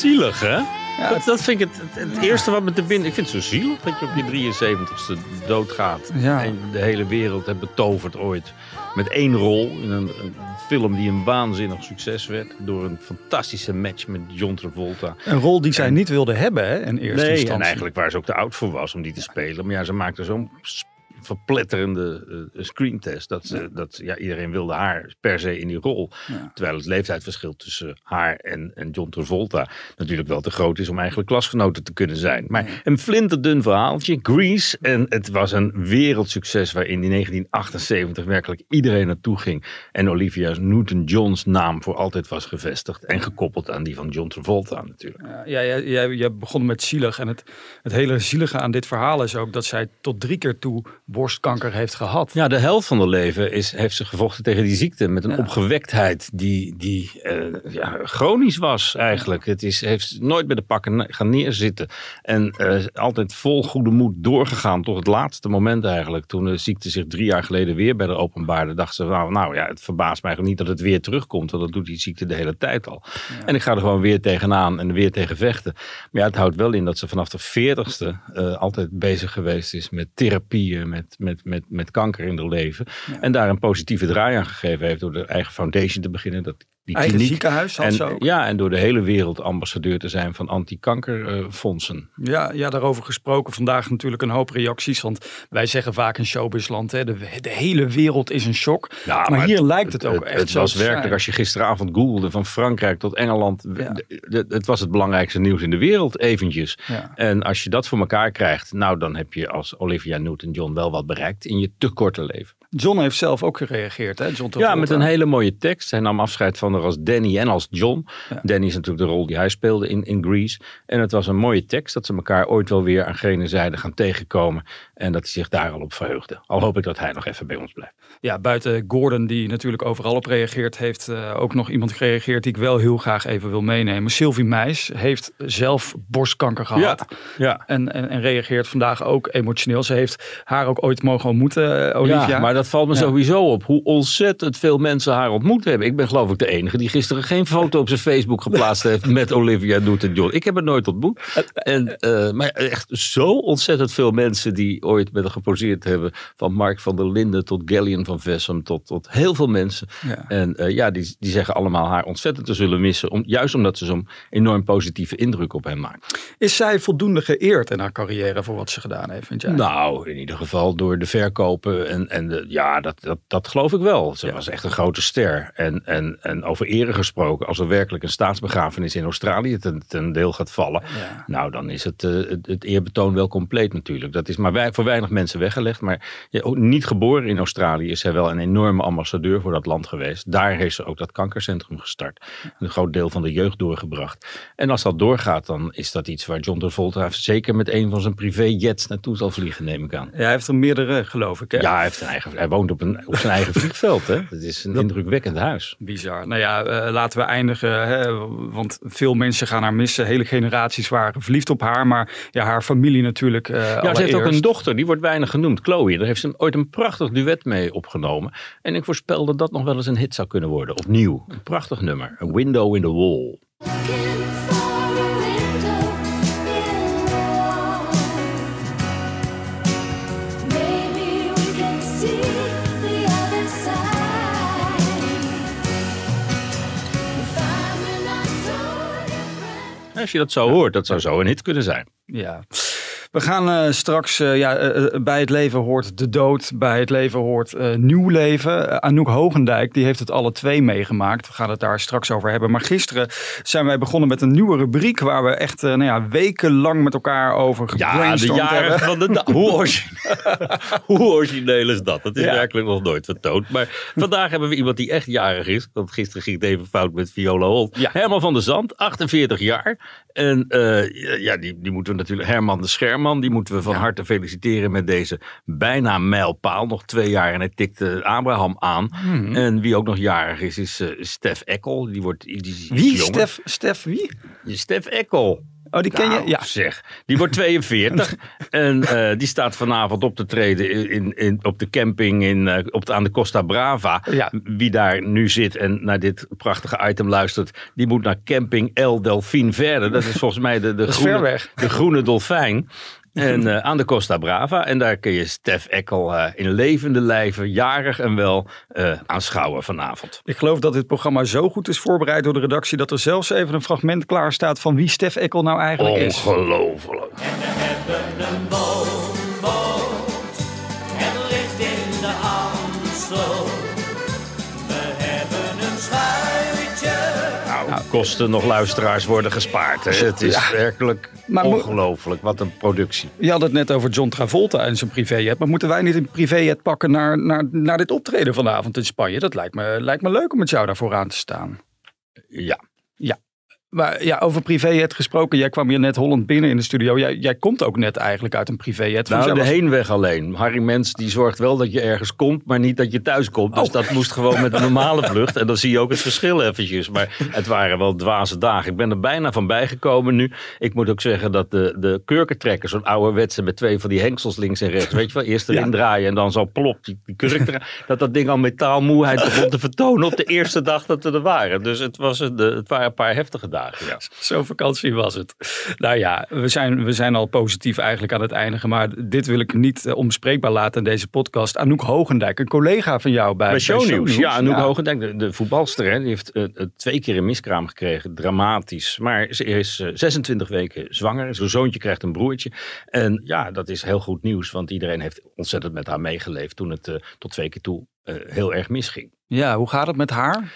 Zielig, hè? dat, dat vind ik het, het, het eerste wat me te binnen... Ik vind het zo zielig dat je op je 73ste doodgaat. Ja. En de hele wereld hebt betoverd ooit. Met één rol in een, een film die een waanzinnig succes werd. Door een fantastische match met John Travolta. Een rol die zij niet wilde hebben hè, in eerste Nee, instantie. en eigenlijk waar ze ook te oud voor was om die te spelen. Maar ja, ze maakte zo'n verpletterende eh, screentest. Dat, ze, dat ja, iedereen wilde haar per se in die rol. Ja. Terwijl het leeftijdsverschil tussen haar en, en John Travolta natuurlijk wel te groot is om eigenlijk klasgenoten te kunnen zijn. Maar een flinterdun verhaaltje, Grease. En het was een wereldsucces waarin in 1978 werkelijk iedereen naartoe ging. En Olivia Newton-John's naam voor altijd was gevestigd. En gekoppeld aan die van John Travolta natuurlijk. Ja, ja, jij, jij, jij begon met zielig. En het, het hele zielige aan dit verhaal is ook dat zij tot drie keer toe borstkanker heeft gehad. Ja, de helft van haar leven is, heeft ze gevochten tegen die ziekte. Met een Ja. opgewektheid die, die eh, ja, chronisch was eigenlijk. Het is, heeft nooit bij de pakken gaan neerzitten. En eh, altijd vol goede moed doorgegaan tot het laatste moment eigenlijk. Toen de ziekte zich drie jaar geleden weer bij de openbaarde. Dacht ze, nou, nou ja, het verbaast mij niet dat het weer terugkomt. Want dat doet die ziekte de hele tijd al. En ik ga er gewoon weer tegenaan en er weer tegen vechten. Maar ja, het houdt wel in dat ze vanaf de veertigste eh altijd bezig geweest is met therapieën, met, met, met, met kanker in haar leven. En daar een positieve draai aan gegeven heeft door de eigen foundation te beginnen. Dat, die Eigen kliniek. ziekenhuis had en, ze ook. Ja, en door de hele wereld ambassadeur te zijn van anti-kankerfondsen. Ja, ja, daarover gesproken. Vandaag natuurlijk een hoop reacties. Want wij zeggen vaak in showbizland, hè, de, de hele wereld is een shock. Ja, maar, hier lijkt het ook het, echt Het zo was te werkelijk, als je gisteravond googelde van Frankrijk tot Engeland. Ja. Het was het belangrijkste nieuws in de wereld eventjes. Ja. En als je dat voor elkaar krijgt, nou dan heb je als Olivia Newton-John wel wat bereikt in je te korte leven. John heeft zelf ook gereageerd, hè? John Ja, met een hele mooie tekst. Hij nam afscheid van haar als Danny en als John. Ja. Danny is natuurlijk de rol die hij speelde in, in Grease. En het was een mooie tekst dat ze elkaar ooit wel weer aan gene zijde gaan tegenkomen. En dat hij zich daar al op verheugde. Al hoop ik dat hij nog even bij ons blijft. Ja, buiten Gordon, die natuurlijk overal op reageert, heeft eh, ook nog iemand gereageerd die ik wel heel graag even wil meenemen. Sylvie Meis heeft zelf borstkanker gehad. ja. En, en, en reageert vandaag ook emotioneel. Ze heeft haar ook ooit mogen ontmoeten, eh, Olivia. Ja, maar dat valt me Ja. sowieso op. Hoe ontzettend veel mensen haar ontmoet hebben. Ik ben geloof ik de enige die gisteren geen foto op zijn Facebook geplaatst heeft met Olivia Newton-John. Ik heb haar nooit ontmoet. En, eh, maar echt zo ontzettend veel mensen die ooit met geposeerd hebben. Van Mark van der Linden tot Gallion van Vessem tot, tot heel veel mensen. Ja. En eh, ja, die, die zeggen allemaal haar ontzettend te zullen missen. Om, juist omdat ze zo'n enorm positieve indruk op hem maakt. Is zij voldoende geëerd in haar carrière voor wat ze gedaan heeft, vind jij? Nou, in ieder geval door de verkopen. En, en de, ja, dat, dat, dat geloof ik wel. Ze was echt een grote ster. En, en, en over ere gesproken, als er werkelijk een staatsbegrafenis in Australië ten, ten deel gaat vallen. Ja. Nou, dan is het, eh, het, het eerbetoon wel compleet natuurlijk. Dat is maar wij, voor weinig mensen weggelegd. Maar ja, ook niet geboren in Australië is zij wel een enorme ambassadeur voor dat land geweest. Daar heeft ze ook dat kankercentrum gestart. Een groot deel van de jeugd doorgebracht. En als dat doorgaat, dan is dat iets waar John Travolta zeker met een van zijn privéjets naartoe zal vliegen, neem ik aan. Ja, hij heeft er meerdere, geloof ik. Hè? Ja, hij, heeft een eigen, hij woont op, een, op zijn eigen vliegveld. Hè? Het is een indrukwekkend huis. Bizar. Nou ja, eh, laten we eindigen. Hè, want veel mensen gaan haar missen. Hele generaties waren verliefd op haar. Maar ja, haar familie natuurlijk. eh Ja, ze heeft ook een allereerst. Die wordt weinig genoemd, Chloe. Daar heeft ze ooit een prachtig duet mee opgenomen. En ik voorspel dat dat nog wel eens een hit zou kunnen worden. Opnieuw, een prachtig nummer. A Window in the Wall. Als je dat zo hoort, dat zou zo een hit kunnen zijn. Ja. We gaan eh, straks, eh, ja, eh, bij het leven hoort de dood, bij het leven hoort nieuw leven. Anouk Hogendijk, die heeft het alle twee meegemaakt. We gaan het daar straks over hebben. Maar gisteren zijn wij begonnen met een nieuwe rubriek waar we echt nou ja, wekenlang met elkaar over Ja, de gebrainstormd jaren hebben. van de. Hoe, origineel, hoe origineel is dat? Dat is Ja. werkelijk nog nooit vertoond. Maar vandaag hebben we iemand die echt jarig is. Want gisteren ging het even fout met Viola Holt. Ja. Herman van der Zand, 48 jaar. En ja, die, die moeten we natuurlijk... Herman de Die moeten we van harte feliciteren met deze bijna mijlpaal. Nog twee jaar en hij tikt Abraham aan. Mhm. En wie ook nog jarig is, is eh, Stef Eckel. Die wordt die, Wie? Stef, Stef wie? Stef Eckel. Oh, die ken je? Nou, Ja. zeg. Die wordt 42 en eh, die staat vanavond op te treden in, in, op de camping in, eh, op de, aan de Costa Brava. Ja. Wie daar nu zit en naar dit prachtige item luistert, die moet naar camping El Delfin verder. Dat is volgens mij de, de, groene, de groene dolfijn. En eh, aan de Costa Brava. En daar kun je Stef Eckel eh, in levende lijven, jarig en wel, eh, aanschouwen vanavond. Ik geloof dat dit programma zo goed is voorbereid door de redactie dat er zelfs even een fragment klaar staat van wie Stef Eckel nou eigenlijk is. Ongelooflijk. Nou, kosten nog luisteraars worden gespaard. Hè? Het is werkelijk ongelooflijk. Wat een productie. Je had het net over John Travolta en zijn privéjet. Maar moeten wij niet een privéjet pakken naar, naar, naar dit optreden vanavond in Spanje? Dat lijkt me, lijkt me leuk om met jou daarvoor aan te staan. Ja. Maar ja, over privéjet gesproken. Jij kwam hier net Holland binnen in de studio. Jij, jij komt ook net eigenlijk uit een privéjet. Nou, de was- heenweg alleen. Harry Mens die zorgt wel dat je ergens komt, maar niet dat je thuis komt. Dus Oh. dat moest gewoon met een normale vlucht. En dan zie je ook het verschil eventjes. Maar het waren wel dwaze dagen. Ik ben er bijna van bijgekomen nu. Ik moet ook zeggen dat de, de kurkentrekker, zo'n ouderwetse met twee van die hengsels links en rechts. Weet je wel, eerst erin Ja. draaien en dan zo plop die, die kurk. Dat dat ding al metaalmoeheid begon te vertonen op de eerste dag dat we er waren. Dus het, was een, de- het waren een paar heftige dagen, ja. Zo'n vakantie was het. Nou ja, we zijn, we zijn al positief eigenlijk aan het eindigen. Maar dit wil ik niet eh, onbespreekbaar laten in deze podcast. Anouk Hogendijk, een collega van jou bij, Bij Shownieuws. Ja, Anouk Ja. Hogendijk, de, de voetbalster, hè, die heeft eh, twee keer een miskraam gekregen. Dramatisch. Maar ze is eh, 26 weken zwanger. Zijn zoontje krijgt een broertje. En ja, dat is heel goed nieuws. Want iedereen heeft ontzettend met haar meegeleefd toen het tot twee keer toe heel erg misging. Ja, hoe gaat het met haar?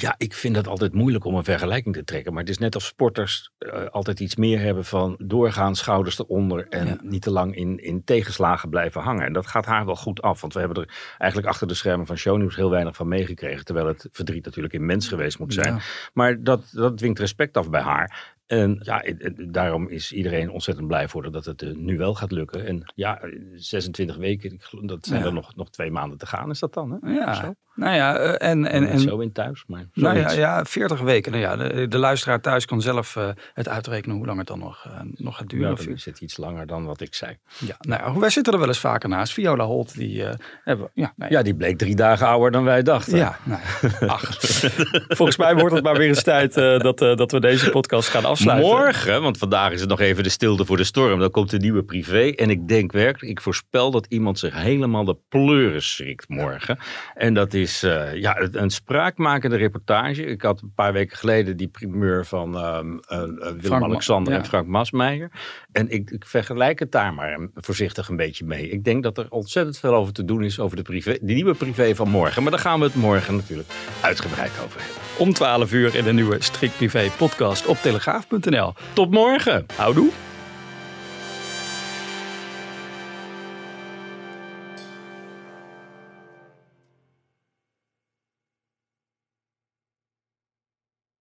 Ja, ik vind het altijd moeilijk om een vergelijking te trekken. Maar het is net als sporters eh, altijd iets meer hebben van doorgaan, schouders eronder. En Ja. niet te lang in, in tegenslagen blijven hangen. En dat gaat haar wel goed af. Want we hebben er eigenlijk achter de schermen van Shownieuws heel weinig van meegekregen. Terwijl het verdriet natuurlijk immens geweest moet zijn. Ja. Maar dat, dat dwingt respect af bij haar. En ja, daarom is iedereen ontzettend blij voor dat het eh, nu wel gaat lukken. En ja, eh, 26 weken, ik geloof- dat zijn Ja. er nog, nog twee maanden te gaan, is dat dan? Hè? Ja, Zo. nou ja, eh, en, en, en zo in thuis, maar nou ja, zoiets. ja, 40 weken. Nou ja, de, de luisteraar thuis kan zelf eh, het uitrekenen hoe lang het dan nog, eh, nog gaat duren. Ja, is het iets langer dan wat ik zei. Ja, nou ja, wij zitten er wel eens vaker naast. Viola Holt, die eh, hebben. Ja, nou ja. Ja, die bleek drie dagen ouder dan wij dachten. Ja, nou, ach. Volgens mij wordt het maar weer eens tijd eh, dat, eh, dat we deze podcast gaan afsluiten. Morgen, want vandaag is het nog even de stilte voor de storm. Dan komt de nieuwe privé. En ik denk werkelijk, ik voorspel dat iemand zich helemaal de pleuren schrikt morgen. En dat is eh, ja, een- spraakmakende reportage. Ik had een paar weken geleden die primeur van ehm, eh, eh, Ma- Willem-Alexander ja. en Frank Masmeijer. En ik, ik vergelijk het daar maar een- voorzichtig een beetje mee. Ik denk dat er ontzettend veel over te doen is over de, privé, de nieuwe privé van morgen. Maar daar gaan we het morgen natuurlijk uitgebreid over hebben. Om 12 uur in de nieuwe Strikt Privé podcast op Tot morgen! Houdoe.